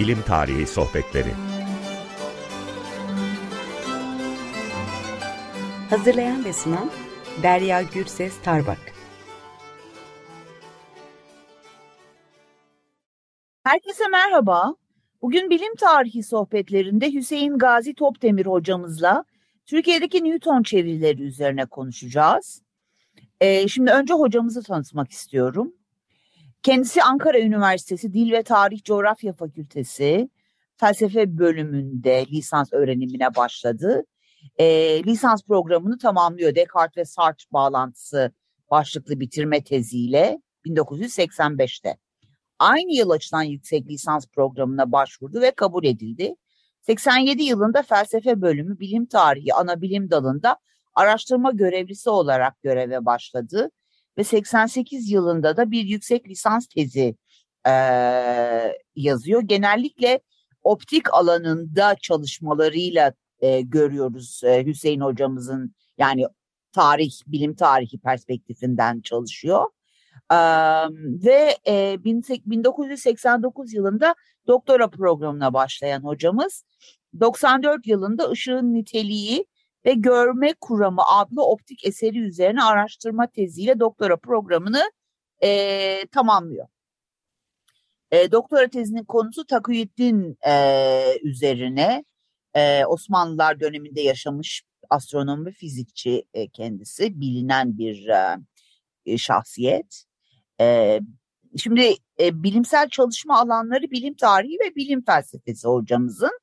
Bilim Tarihi Sohbetleri Hazırlayan ve sunan Derya Gürses Tarbak Herkese merhaba. Bugün bilim tarihi sohbetlerinde Hüseyin Gazi Topdemir hocamızla Türkiye'deki Newton çevirileri üzerine konuşacağız. Ee, şimdi önce hocamızı tanıtmak istiyorum. Kendisi Ankara Üniversitesi Dil ve Tarih Coğrafya Fakültesi felsefe bölümünde lisans öğrenimine başladı. Ee, lisans programını tamamlıyor Descartes ve Sartre bağlantısı başlıklı bitirme teziyle 1985'te. Aynı yıl açılan yüksek lisans programına başvurdu ve kabul edildi. 87 yılında felsefe bölümü bilim tarihi ana bilim dalında araştırma görevlisi olarak göreve başladı ve 88 yılında da bir yüksek lisans tezi e, yazıyor. Genellikle optik alanında çalışmalarıyla e, görüyoruz e, Hüseyin hocamızın yani tarih, bilim tarihi perspektifinden çalışıyor. E, ve e, 1989 yılında doktora programına başlayan hocamız 94 yılında ışığın niteliği ve görme kuramı adlı optik eseri üzerine araştırma teziyle doktora programını e, tamamlıyor. E, doktora tezinin konusu Takuyuddin e, üzerine e, Osmanlılar döneminde yaşamış astronom ve fizikçi e, kendisi bilinen bir e, şahsiyet. E, şimdi e, bilimsel çalışma alanları bilim tarihi ve bilim felsefesi hocamızın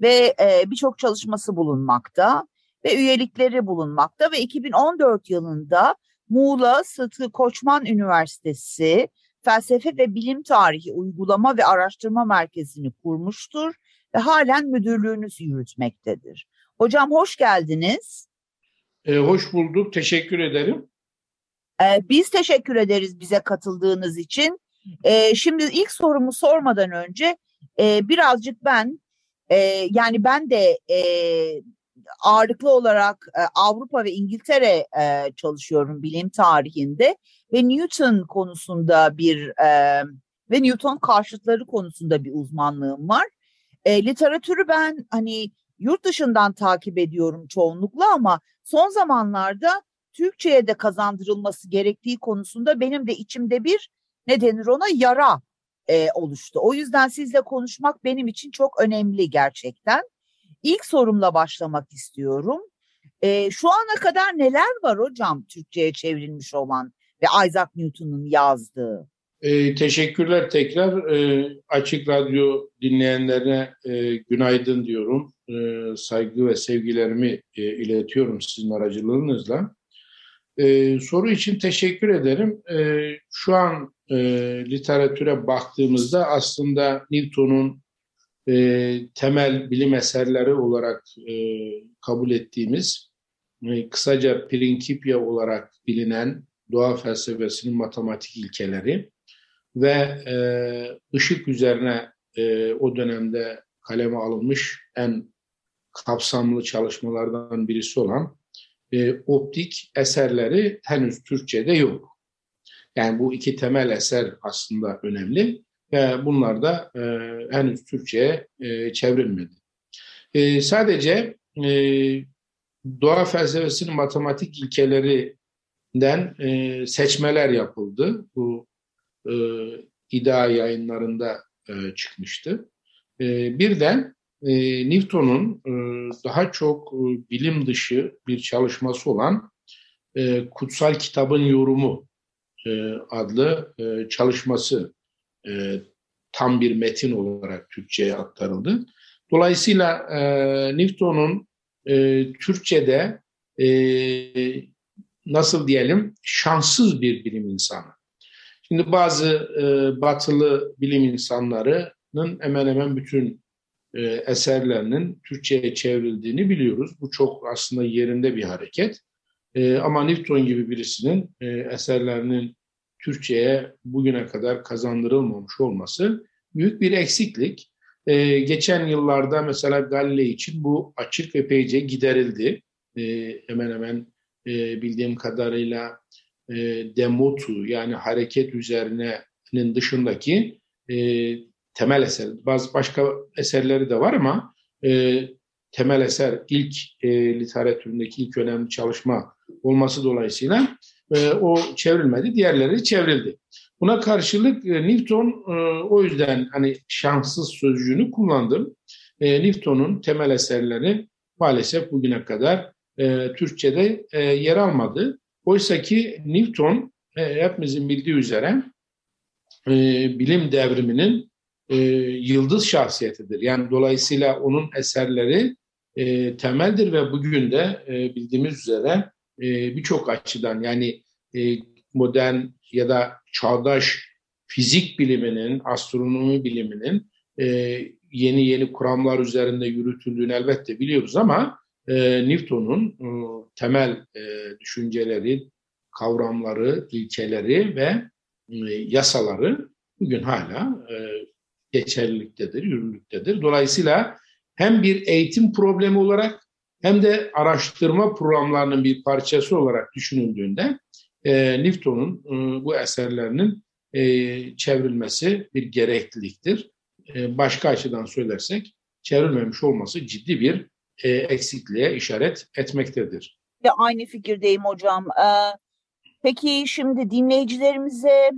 ve e, birçok çalışması bulunmakta ve üyelikleri bulunmakta ve 2014 yılında Muğla Sıtkı Koçman Üniversitesi Felsefe ve Bilim Tarihi Uygulama ve Araştırma Merkezi'ni kurmuştur ve halen müdürlüğünü yürütmektedir. Hocam hoş geldiniz. E, hoş bulduk, teşekkür ederim. E, biz teşekkür ederiz bize katıldığınız için. E, şimdi ilk sorumu sormadan önce e, birazcık ben, e, yani ben de e, ağırlıklı olarak e, Avrupa ve İngiltere e, çalışıyorum bilim tarihinde ve Newton konusunda bir e, ve Newton karşıtları konusunda bir uzmanlığım var. E, literatürü ben hani yurt dışından takip ediyorum çoğunlukla ama son zamanlarda Türkçe'ye de kazandırılması gerektiği konusunda benim de içimde bir ne denir ona yara e, oluştu. O yüzden sizle konuşmak benim için çok önemli gerçekten. İlk sorumla başlamak istiyorum. E, şu ana kadar neler var hocam Türkçe'ye çevrilmiş olan ve Isaac Newton'un yazdığı? E, teşekkürler tekrar. E, Açık Radyo dinleyenlerine e, günaydın diyorum. E, saygı ve sevgilerimi e, iletiyorum sizin aracılığınızla. E, soru için teşekkür ederim. E, şu an e, literatüre baktığımızda aslında Newton'un e, temel bilim eserleri olarak e, kabul ettiğimiz e, kısaca Principia olarak bilinen doğa felsefesinin matematik ilkeleri ve e, ışık üzerine e, o dönemde kaleme alınmış en kapsamlı çalışmalardan birisi olan e, optik eserleri henüz Türkçe'de yok. Yani bu iki temel eser aslında önemli ve bunlar da e, henüz Türkçe'ye e, çevrilmedi. E, sadece e, doğa felsefesinin matematik ilkelerinden e, seçmeler yapıldı. Bu e, İDA yayınlarında e, çıkmıştı. E, birden e, Newton'un e, daha çok e, bilim dışı bir çalışması olan e, Kutsal Kitabın Yorumu e, adlı e, çalışması e, tam bir metin olarak Türkçe'ye aktarıldı. Dolayısıyla e, Newton'un e, Türkçe'de e, nasıl diyelim şanssız bir bilim insanı. Şimdi bazı e, batılı bilim insanlarının hemen hemen bütün e, eserlerinin Türkçe'ye çevrildiğini biliyoruz. Bu çok aslında yerinde bir hareket. E, ama Newton gibi birisinin e, eserlerinin Türkçe'ye bugüne kadar kazandırılmamış olması büyük bir eksiklik. Ee, geçen yıllarda mesela Galilei için bu açık epeyce giderildi. Ee, hemen hemen e, bildiğim kadarıyla e, demotu yani hareket üzerinenin dışındaki e, temel eser. Bazı başka eserleri de var ama e, temel eser ilk e, literatüründeki ilk önemli çalışma olması dolayısıyla e, o çevrilmedi. Diğerleri çevrildi. Buna karşılık e, Newton e, o yüzden hani şanssız sözcüğünü kullandım. E, Newton'un temel eserleri maalesef bugüne kadar Türkçe'de yer almadı. Oysa ki Newton e, hepimizin bildiği üzere bilim devriminin yıldız şahsiyetidir. Yani dolayısıyla onun eserleri temeldir ve bugün de bildiğimiz üzere e, birçok açıdan yani e, modern ya da çağdaş fizik biliminin, astronomi biliminin e, yeni yeni kuramlar üzerinde yürütüldüğünü elbette biliyoruz ama e, Newton'un e, temel e, düşünceleri, kavramları, ilkeleri ve e, yasaları bugün hala e, geçerliliktedir, yürürlüktedir. Dolayısıyla hem bir eğitim problemi olarak hem de araştırma programlarının bir parçası olarak düşünüldüğünde e, Newton'un e, bu eserlerinin e, çevrilmesi bir gerekliliktir. E, başka açıdan söylersek çevrilmemiş olması ciddi bir e, eksikliğe işaret etmektedir. De aynı fikirdeyim hocam. Ee, peki şimdi dinleyicilerimize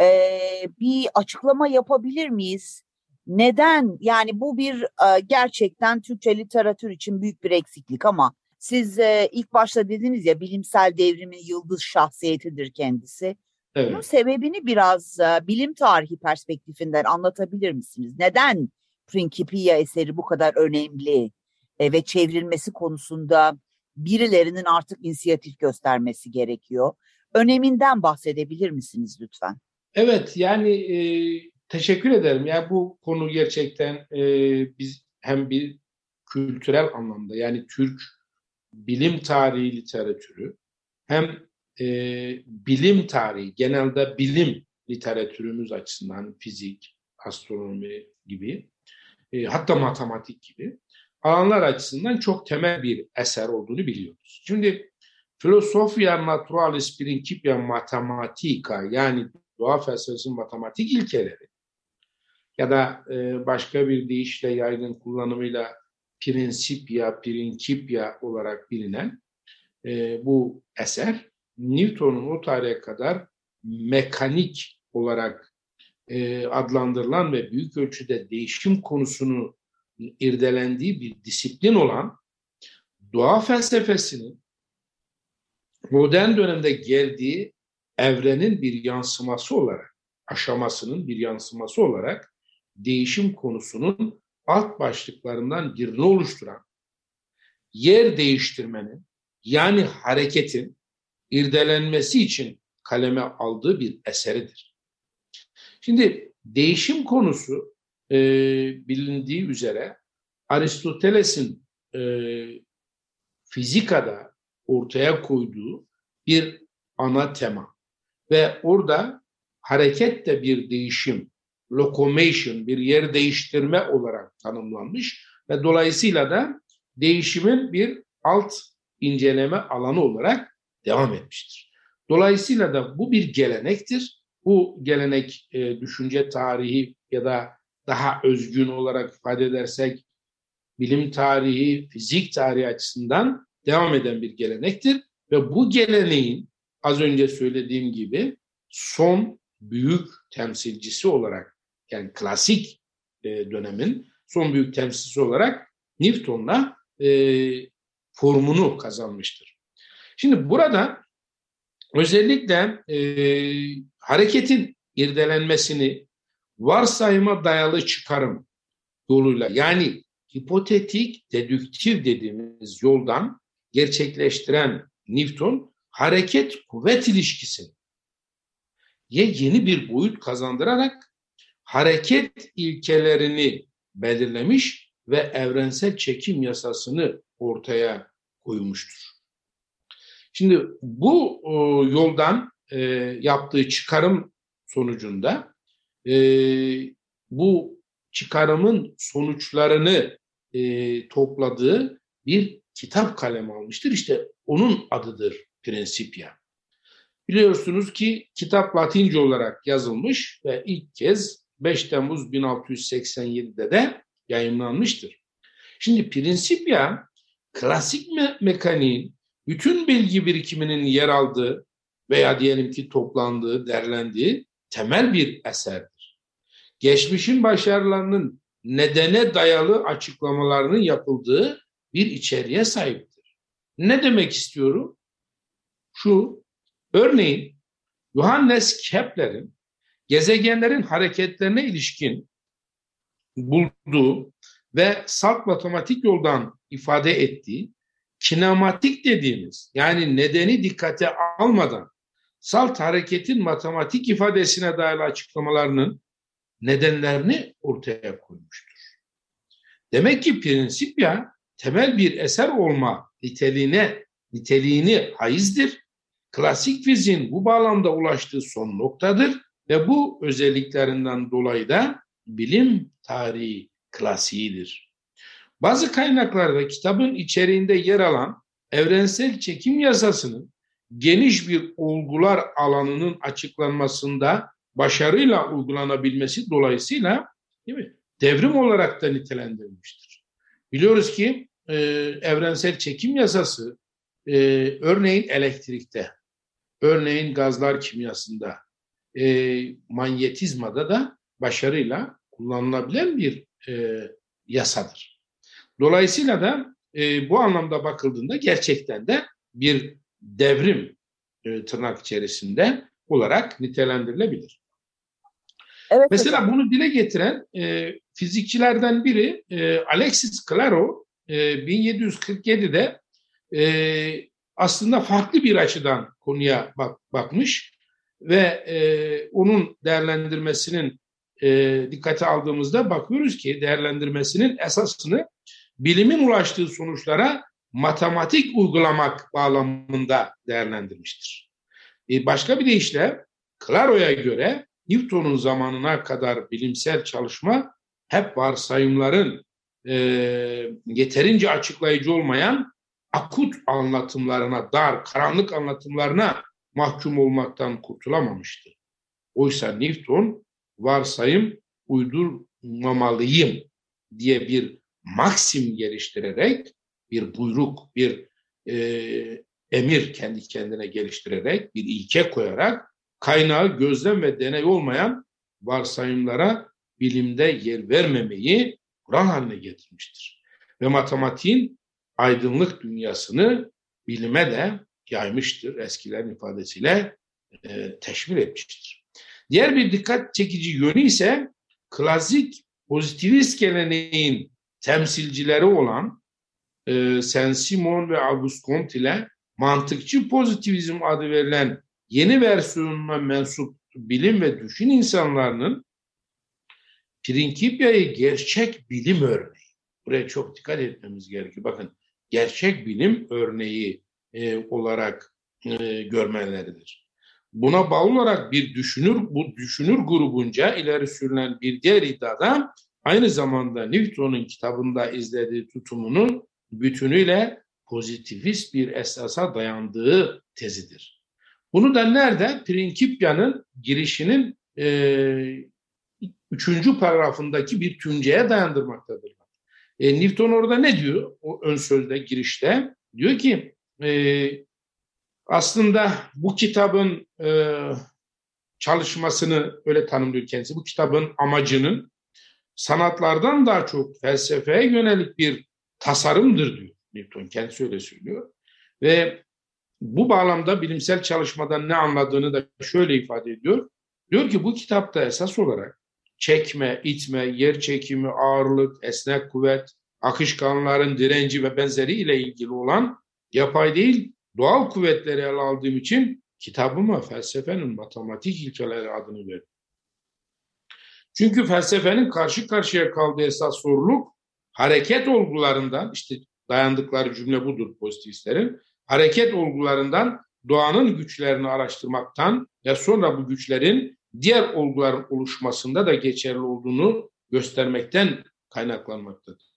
e, bir açıklama yapabilir miyiz? Neden? Yani bu bir e, gerçekten Türkçe literatür için büyük bir eksiklik ama siz e, ilk başta dediniz ya bilimsel devrimin yıldız şahsiyetidir kendisi. Evet. Bunun sebebini biraz e, bilim tarihi perspektifinden anlatabilir misiniz? Neden Principia eseri bu kadar önemli e, ve çevrilmesi konusunda birilerinin artık inisiyatif göstermesi gerekiyor? Öneminden bahsedebilir misiniz lütfen? Evet yani e, teşekkür ederim. Yani bu konu gerçekten e, biz hem bir kültürel anlamda yani Türk bilim tarihi literatürü hem e, bilim tarihi genelde bilim literatürümüz açısından fizik, astronomi gibi e, hatta matematik gibi alanlar açısından çok temel bir eser olduğunu biliyoruz. Şimdi Filosofia Naturalis Principia Mathematica yani doğa felsefesinin matematik ilkeleri ya da e, başka bir deyişle yaygın kullanımıyla Principia, Principia olarak bilinen e, bu eser Newton'un o tarihe kadar mekanik olarak e, adlandırılan ve büyük ölçüde değişim konusunu irdelendiği bir disiplin olan doğa felsefesinin modern dönemde geldiği evrenin bir yansıması olarak, aşamasının bir yansıması olarak değişim konusunun alt başlıklarından birini oluşturan yer değiştirmenin yani hareketin irdelenmesi için kaleme aldığı bir eseridir. Şimdi değişim konusu e, bilindiği üzere Aristoteles'in e, fizikada ortaya koyduğu bir ana tema. Ve orada hareket de bir değişim, locomotion, bir yer değiştirme olarak tanımlanmış ve dolayısıyla da değişimin bir alt inceleme alanı olarak devam etmiştir. Dolayısıyla da bu bir gelenektir. Bu gelenek e, düşünce tarihi ya da daha özgün olarak ifade edersek bilim tarihi, fizik tarihi açısından devam eden bir gelenektir ve bu geleneğin az önce söylediğim gibi son büyük temsilcisi olarak yani klasik e, dönemin son büyük temsilcisi olarak Newton'la e, formunu kazanmıştır. Şimdi burada özellikle e, hareketin irdelenmesini varsayıma dayalı çıkarım yoluyla yani hipotetik dedüktif dediğimiz yoldan gerçekleştiren Newton hareket kuvvet ilişkisini yeni bir boyut kazandırarak hareket ilkelerini belirlemiş ve evrensel çekim yasasını ortaya koymuştur. Şimdi bu e, yoldan e, yaptığı çıkarım sonucunda e, bu çıkarımın sonuçlarını e, topladığı bir kitap kalem almıştır. İşte onun adıdır Principia. Biliyorsunuz ki kitap Latince olarak yazılmış ve ilk kez 5 Temmuz 1687'de de yayınlanmıştır. Şimdi Principia klasik me mekaniğin bütün bilgi birikiminin yer aldığı veya diyelim ki toplandığı, derlendiği temel bir eserdir. Geçmişin başarılarının nedene dayalı açıklamalarının yapıldığı bir içeriğe sahiptir. Ne demek istiyorum? Şu, örneğin Johannes Kepler'in gezegenlerin hareketlerine ilişkin bulduğu ve salt matematik yoldan ifade ettiği kinematik dediğimiz yani nedeni dikkate almadan salt hareketin matematik ifadesine dair açıklamalarının nedenlerini ortaya koymuştur. Demek ki Principia temel bir eser olma niteliğine niteliğini haizdir. Klasik fiziğin bu bağlamda ulaştığı son noktadır ve bu özelliklerinden dolayı da bilim tarihi klasiğidir. Bazı kaynaklarda kitabın içeriğinde yer alan evrensel çekim yasasının geniş bir olgular alanının açıklanmasında başarıyla uygulanabilmesi dolayısıyla değil mi? devrim olarak da nitelendirilmiştir. Biliyoruz ki e, evrensel çekim yasası e, örneğin elektrikte, örneğin gazlar kimyasında, e, manyetizmada da başarıyla kullanılabilen bir e, yasadır. Dolayısıyla da e, bu anlamda bakıldığında gerçekten de bir devrim e, tırnak içerisinde olarak nitelendirilebilir. Evet, Mesela hocam. bunu dile getiren e, fizikçilerden biri e, Alexis Claro e, 1747'de e, aslında farklı bir açıdan konuya bak, bakmış ve e, onun değerlendirmesinin e, dikkate aldığımızda bakıyoruz ki değerlendirmesinin esasını bilimin ulaştığı sonuçlara matematik uygulamak bağlamında değerlendirmiştir. E, başka bir deyişle Claro'ya göre Newton'un zamanına kadar bilimsel çalışma hep varsayımların e, yeterince açıklayıcı olmayan akut anlatımlarına, dar, karanlık anlatımlarına mahkum olmaktan kurtulamamıştı. Oysa Newton varsayım uydurmamalıyım diye bir maksim geliştirerek, bir buyruk, bir e, emir kendi kendine geliştirerek, bir ilke koyarak kaynağı gözlem ve deney olmayan varsayımlara bilimde yer vermemeyi kural haline getirmiştir. Ve matematiğin aydınlık dünyasını bilime de yaymıştır. Eskilerin ifadesiyle e, teşvir etmiştir. Diğer bir dikkat çekici yönü ise klasik pozitivist geleneğin temsilcileri olan e, Saint-Simon ve Auguste Comte ile mantıkçı pozitivizm adı verilen yeni versiyonuna mensup bilim ve düşün insanlarının Principia'yı gerçek bilim örneği. Buraya çok dikkat etmemiz gerekiyor. Bakın gerçek bilim örneği e, olarak e, görmeleridir. Buna bağlı olarak bir düşünür, bu düşünür grubunca ileri sürülen bir diğer iddiada aynı zamanda Newton'un kitabında izlediği tutumunun bütünüyle pozitivist bir esasa dayandığı tezidir. Bunu da nerede? Principia'nın girişinin e, üçüncü paragrafındaki bir tünceye dayandırmaktadır. E, Newton orada ne diyor? O ön sözde girişte diyor ki e, aslında bu kitabın e, çalışmasını öyle tanımlıyor kendisi. Bu kitabın amacının sanatlardan daha çok felsefeye yönelik bir tasarımdır diyor. Newton kendisi öyle söylüyor. Ve bu bağlamda bilimsel çalışmadan ne anladığını da şöyle ifade ediyor. Diyor ki bu kitapta esas olarak çekme, itme, yer çekimi, ağırlık, esnek kuvvet, akışkanların direnci ve benzeri ile ilgili olan yapay değil doğal kuvvetleri ele aldığım için kitabıma felsefenin matematik ilkeleri adını verdim. Çünkü felsefenin karşı karşıya kaldığı esas soruluk hareket olgularından işte dayandıkları cümle budur pozitivistlerin hareket olgularından doğanın güçlerini araştırmaktan ve sonra bu güçlerin diğer olguların oluşmasında da geçerli olduğunu göstermekten kaynaklanmaktadır.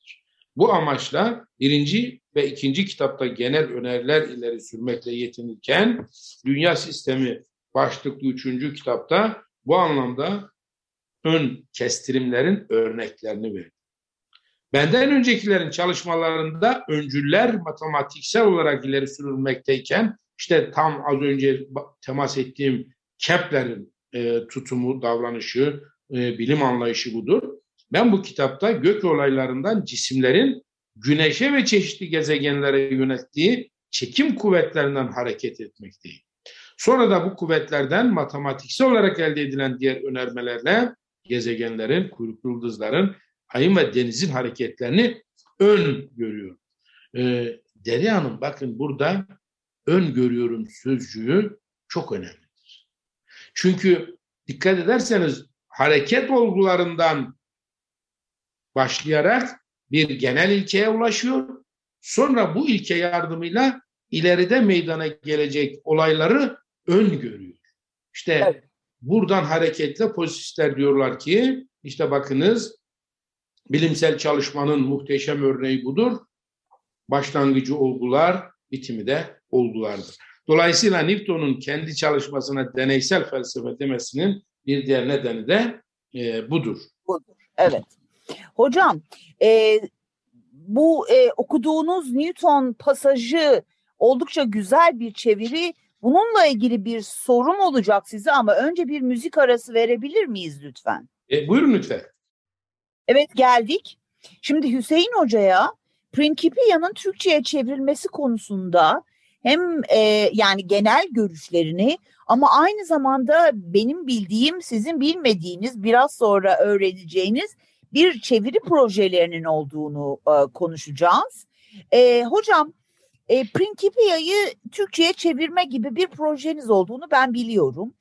Bu amaçla birinci ve ikinci kitapta genel öneriler ileri sürmekle yetinirken Dünya Sistemi başlıklı üçüncü kitapta bu anlamda ön kestirimlerin örneklerini verdim. Benden öncekilerin çalışmalarında öncüller matematiksel olarak ileri sürülmekteyken işte tam az önce temas ettiğim Kepler'in e, tutumu, davranışı, e, bilim anlayışı budur. Ben bu kitapta gök olaylarından cisimlerin güneşe ve çeşitli gezegenlere yönettiği çekim kuvvetlerinden hareket etmekteyim. Sonra da bu kuvvetlerden matematiksel olarak elde edilen diğer önermelerle gezegenlerin, kuyruklu yıldızların, ayın ve denizin hareketlerini ön görüyorum. Ee, Derya Hanım bakın burada ön görüyorum sözcüğü çok önemlidir. Çünkü dikkat ederseniz hareket olgularından başlayarak bir genel ilkeye ulaşıyor. Sonra bu ilke yardımıyla ileride meydana gelecek olayları öngörüyor. İşte evet. buradan hareketle pozitifler diyorlar ki işte bakınız bilimsel çalışmanın muhteşem örneği budur. Başlangıcı olgular, bitimi de olgulardır. Dolayısıyla Newton'un kendi çalışmasına deneysel felsefe demesinin bir diğer nedeni de e, budur. Budur, evet. Hocam, e, bu e, okuduğunuz Newton pasajı oldukça güzel bir çeviri. Bununla ilgili bir sorum olacak size ama önce bir müzik arası verebilir miyiz lütfen? E, buyurun lütfen. Evet geldik. Şimdi Hüseyin Hoca'ya Principia'nın Türkçe'ye çevrilmesi konusunda hem e, yani genel görüşlerini ama aynı zamanda benim bildiğim sizin bilmediğiniz biraz sonra öğreneceğiniz bir çeviri projelerinin olduğunu e, konuşacağız. E, hocam e, Principia'yı Türkçe'ye çevirme gibi bir projeniz olduğunu ben biliyorum.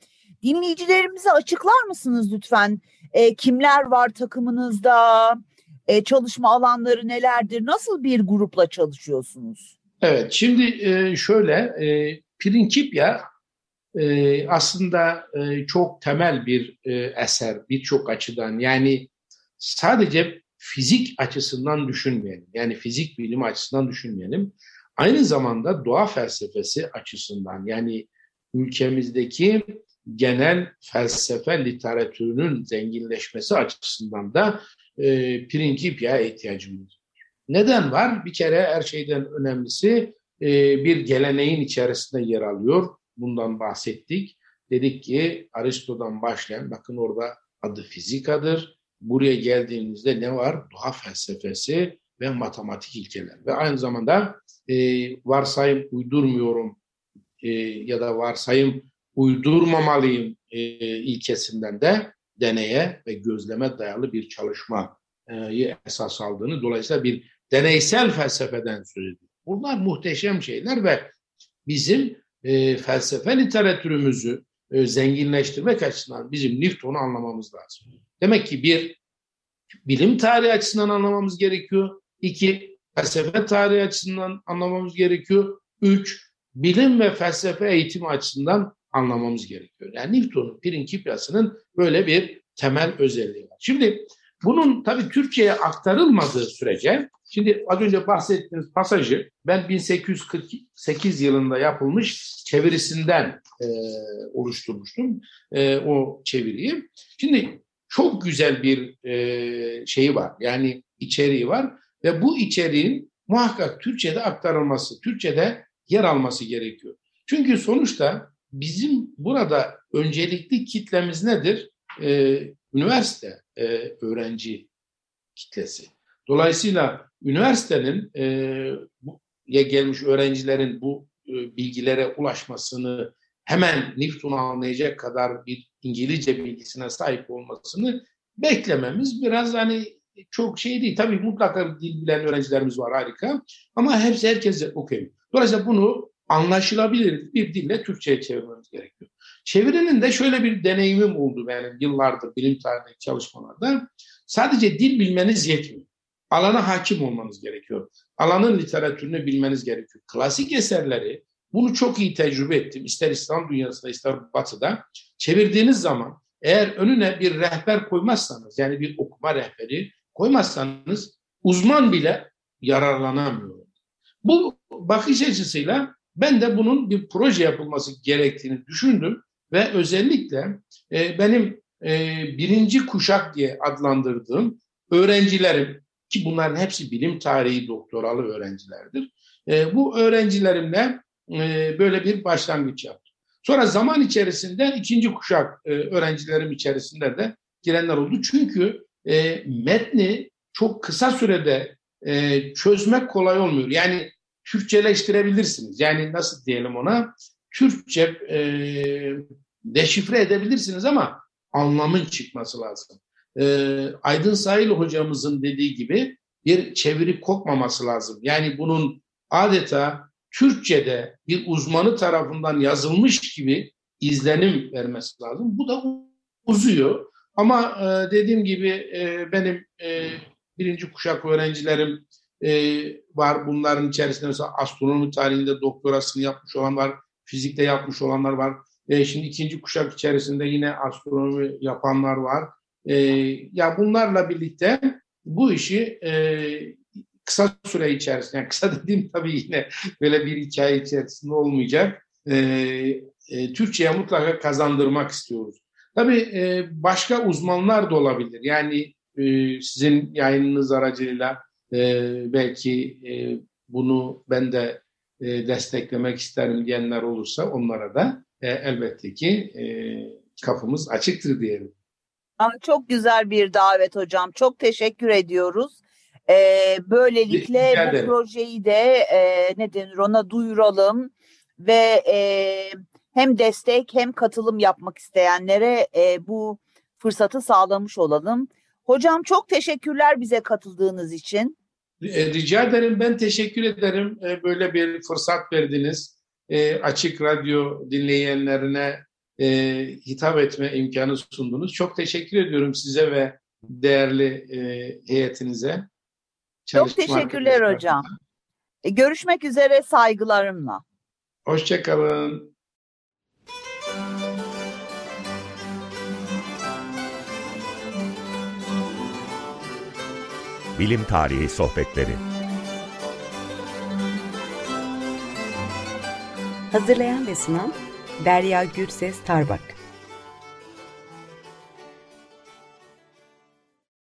Dinleyicilerimize açıklar mısınız lütfen? E, kimler var takımınızda? E, çalışma alanları nelerdir? Nasıl bir grupla çalışıyorsunuz? Evet, şimdi e, şöyle, e, Principia e, aslında e, çok temel bir e, eser birçok açıdan. Yani sadece fizik açısından düşünmeyelim. Yani fizik bilimi açısından düşünmeyelim. Aynı zamanda doğa felsefesi açısından yani ülkemizdeki genel felsefe literatürünün zenginleşmesi açısından da e, Principia'ya ihtiyacımız var. Neden var? Bir kere her şeyden önemlisi e, bir geleneğin içerisinde yer alıyor. Bundan bahsettik. Dedik ki Aristo'dan başlayan, bakın orada adı fizikadır. Buraya geldiğimizde ne var? Doğa felsefesi ve matematik ilkeler. Ve aynı zamanda e, varsayım uydurmuyorum e, ya da varsayım uydurmamalıyım e, ilkesinden de deneye ve gözleme dayalı bir çalışmayı esas aldığını, dolayısıyla bir deneysel felsefeden söz ediyor. Bunlar muhteşem şeyler ve bizim e, felsefe literatürümüzü e, zenginleştirmek açısından bizim Newton'u anlamamız lazım. Demek ki bir, bilim tarihi açısından anlamamız gerekiyor. İki, felsefe tarihi açısından anlamamız gerekiyor. Üç, bilim ve felsefe eğitimi açısından anlamamız gerekiyor. Yani Newton'un Principia'sının böyle bir temel özelliği var. Şimdi bunun tabii Türkçe'ye aktarılmadığı sürece, şimdi az önce bahsettiğiniz pasajı ben 1848 yılında yapılmış çevirisinden e, oluşturmuştum e, o çeviriyi. Şimdi çok güzel bir e, şeyi var, yani içeriği var ve bu içeriğin muhakkak Türkçe'de aktarılması, Türkçe'de yer alması gerekiyor. Çünkü sonuçta bizim burada öncelikli kitlemiz nedir? Ee, üniversite e, öğrenci kitlesi. Dolayısıyla üniversitenin e, ya gelmiş öğrencilerin bu e, bilgilere ulaşmasını hemen Newton'u anlayacak kadar bir İngilizce bilgisine sahip olmasını beklememiz biraz hani çok şey değil. Tabii mutlaka dil bilen öğrencilerimiz var harika ama hepsi herkes okuyuyor. Dolayısıyla bunu anlaşılabilir bir dille Türkçe'ye çevirmemiz gerekiyor. Çevirinin de şöyle bir deneyimim oldu benim yıllardır bilim tarihindeki çalışmalarda. Sadece dil bilmeniz yetmiyor. Alana hakim olmanız gerekiyor. Alanın literatürünü bilmeniz gerekiyor. Klasik eserleri bunu çok iyi tecrübe ettim. İster İslam dünyasında ister batıda. Çevirdiğiniz zaman eğer önüne bir rehber koymazsanız yani bir okuma rehberi koymazsanız uzman bile yararlanamıyor. Bu bakış açısıyla ben de bunun bir proje yapılması gerektiğini düşündüm ve özellikle e, benim birinci kuşak diye adlandırdığım öğrencilerim ki bunların hepsi bilim tarihi doktoralı öğrencilerdir. bu öğrencilerimle böyle bir başlangıç yaptım. Sonra zaman içerisinde ikinci kuşak öğrencilerim içerisinde de girenler oldu. Çünkü metni çok kısa sürede çözmek kolay olmuyor. Yani Türkçeleştirebilirsiniz. Yani nasıl diyelim ona? Türkçe e, deşifre edebilirsiniz ama anlamın çıkması lazım. E, Aydın Sahil hocamızın dediği gibi bir çevirip kokmaması lazım. Yani bunun adeta Türkçe'de bir uzmanı tarafından yazılmış gibi izlenim vermesi lazım. Bu da uzuyor. Ama e, dediğim gibi e, benim e, birinci kuşak öğrencilerim var. Bunların içerisinde mesela astronomi tarihinde doktorasını yapmış olan var. Fizikte yapmış olanlar var. Şimdi ikinci kuşak içerisinde yine astronomi yapanlar var. Ya bunlarla birlikte bu işi kısa süre içerisinde, yani kısa dediğim tabii yine böyle bir hikaye içerisinde olmayacak. E, e, Türkçe'ye mutlaka kazandırmak istiyoruz. Tabii e, başka uzmanlar da olabilir. Yani e, sizin yayınınız aracılığıyla e, belki e, bunu ben de e, desteklemek isterim diyenler olursa onlara da e, elbette ki e, kapımız açıktır diyelim. Çok güzel bir davet hocam. Çok teşekkür ediyoruz. Ee, böylelikle bu projeyi de e, ne denir ona duyuralım ve e, hem destek hem katılım yapmak isteyenlere e, bu fırsatı sağlamış olalım. Hocam çok teşekkürler bize katıldığınız için. E, rica ederim. Ben teşekkür ederim. E, böyle bir fırsat verdiniz. E, açık radyo dinleyenlerine hitap etme imkanı sundunuz. Çok teşekkür ediyorum size ve değerli heyetinize. Çok teşekkürler hocam. Görüşmek üzere saygılarımla. Hoşçakalın. Bilim Tarihi Sohbetleri Hazırlayan ve sunan Derya Gürses Tarbak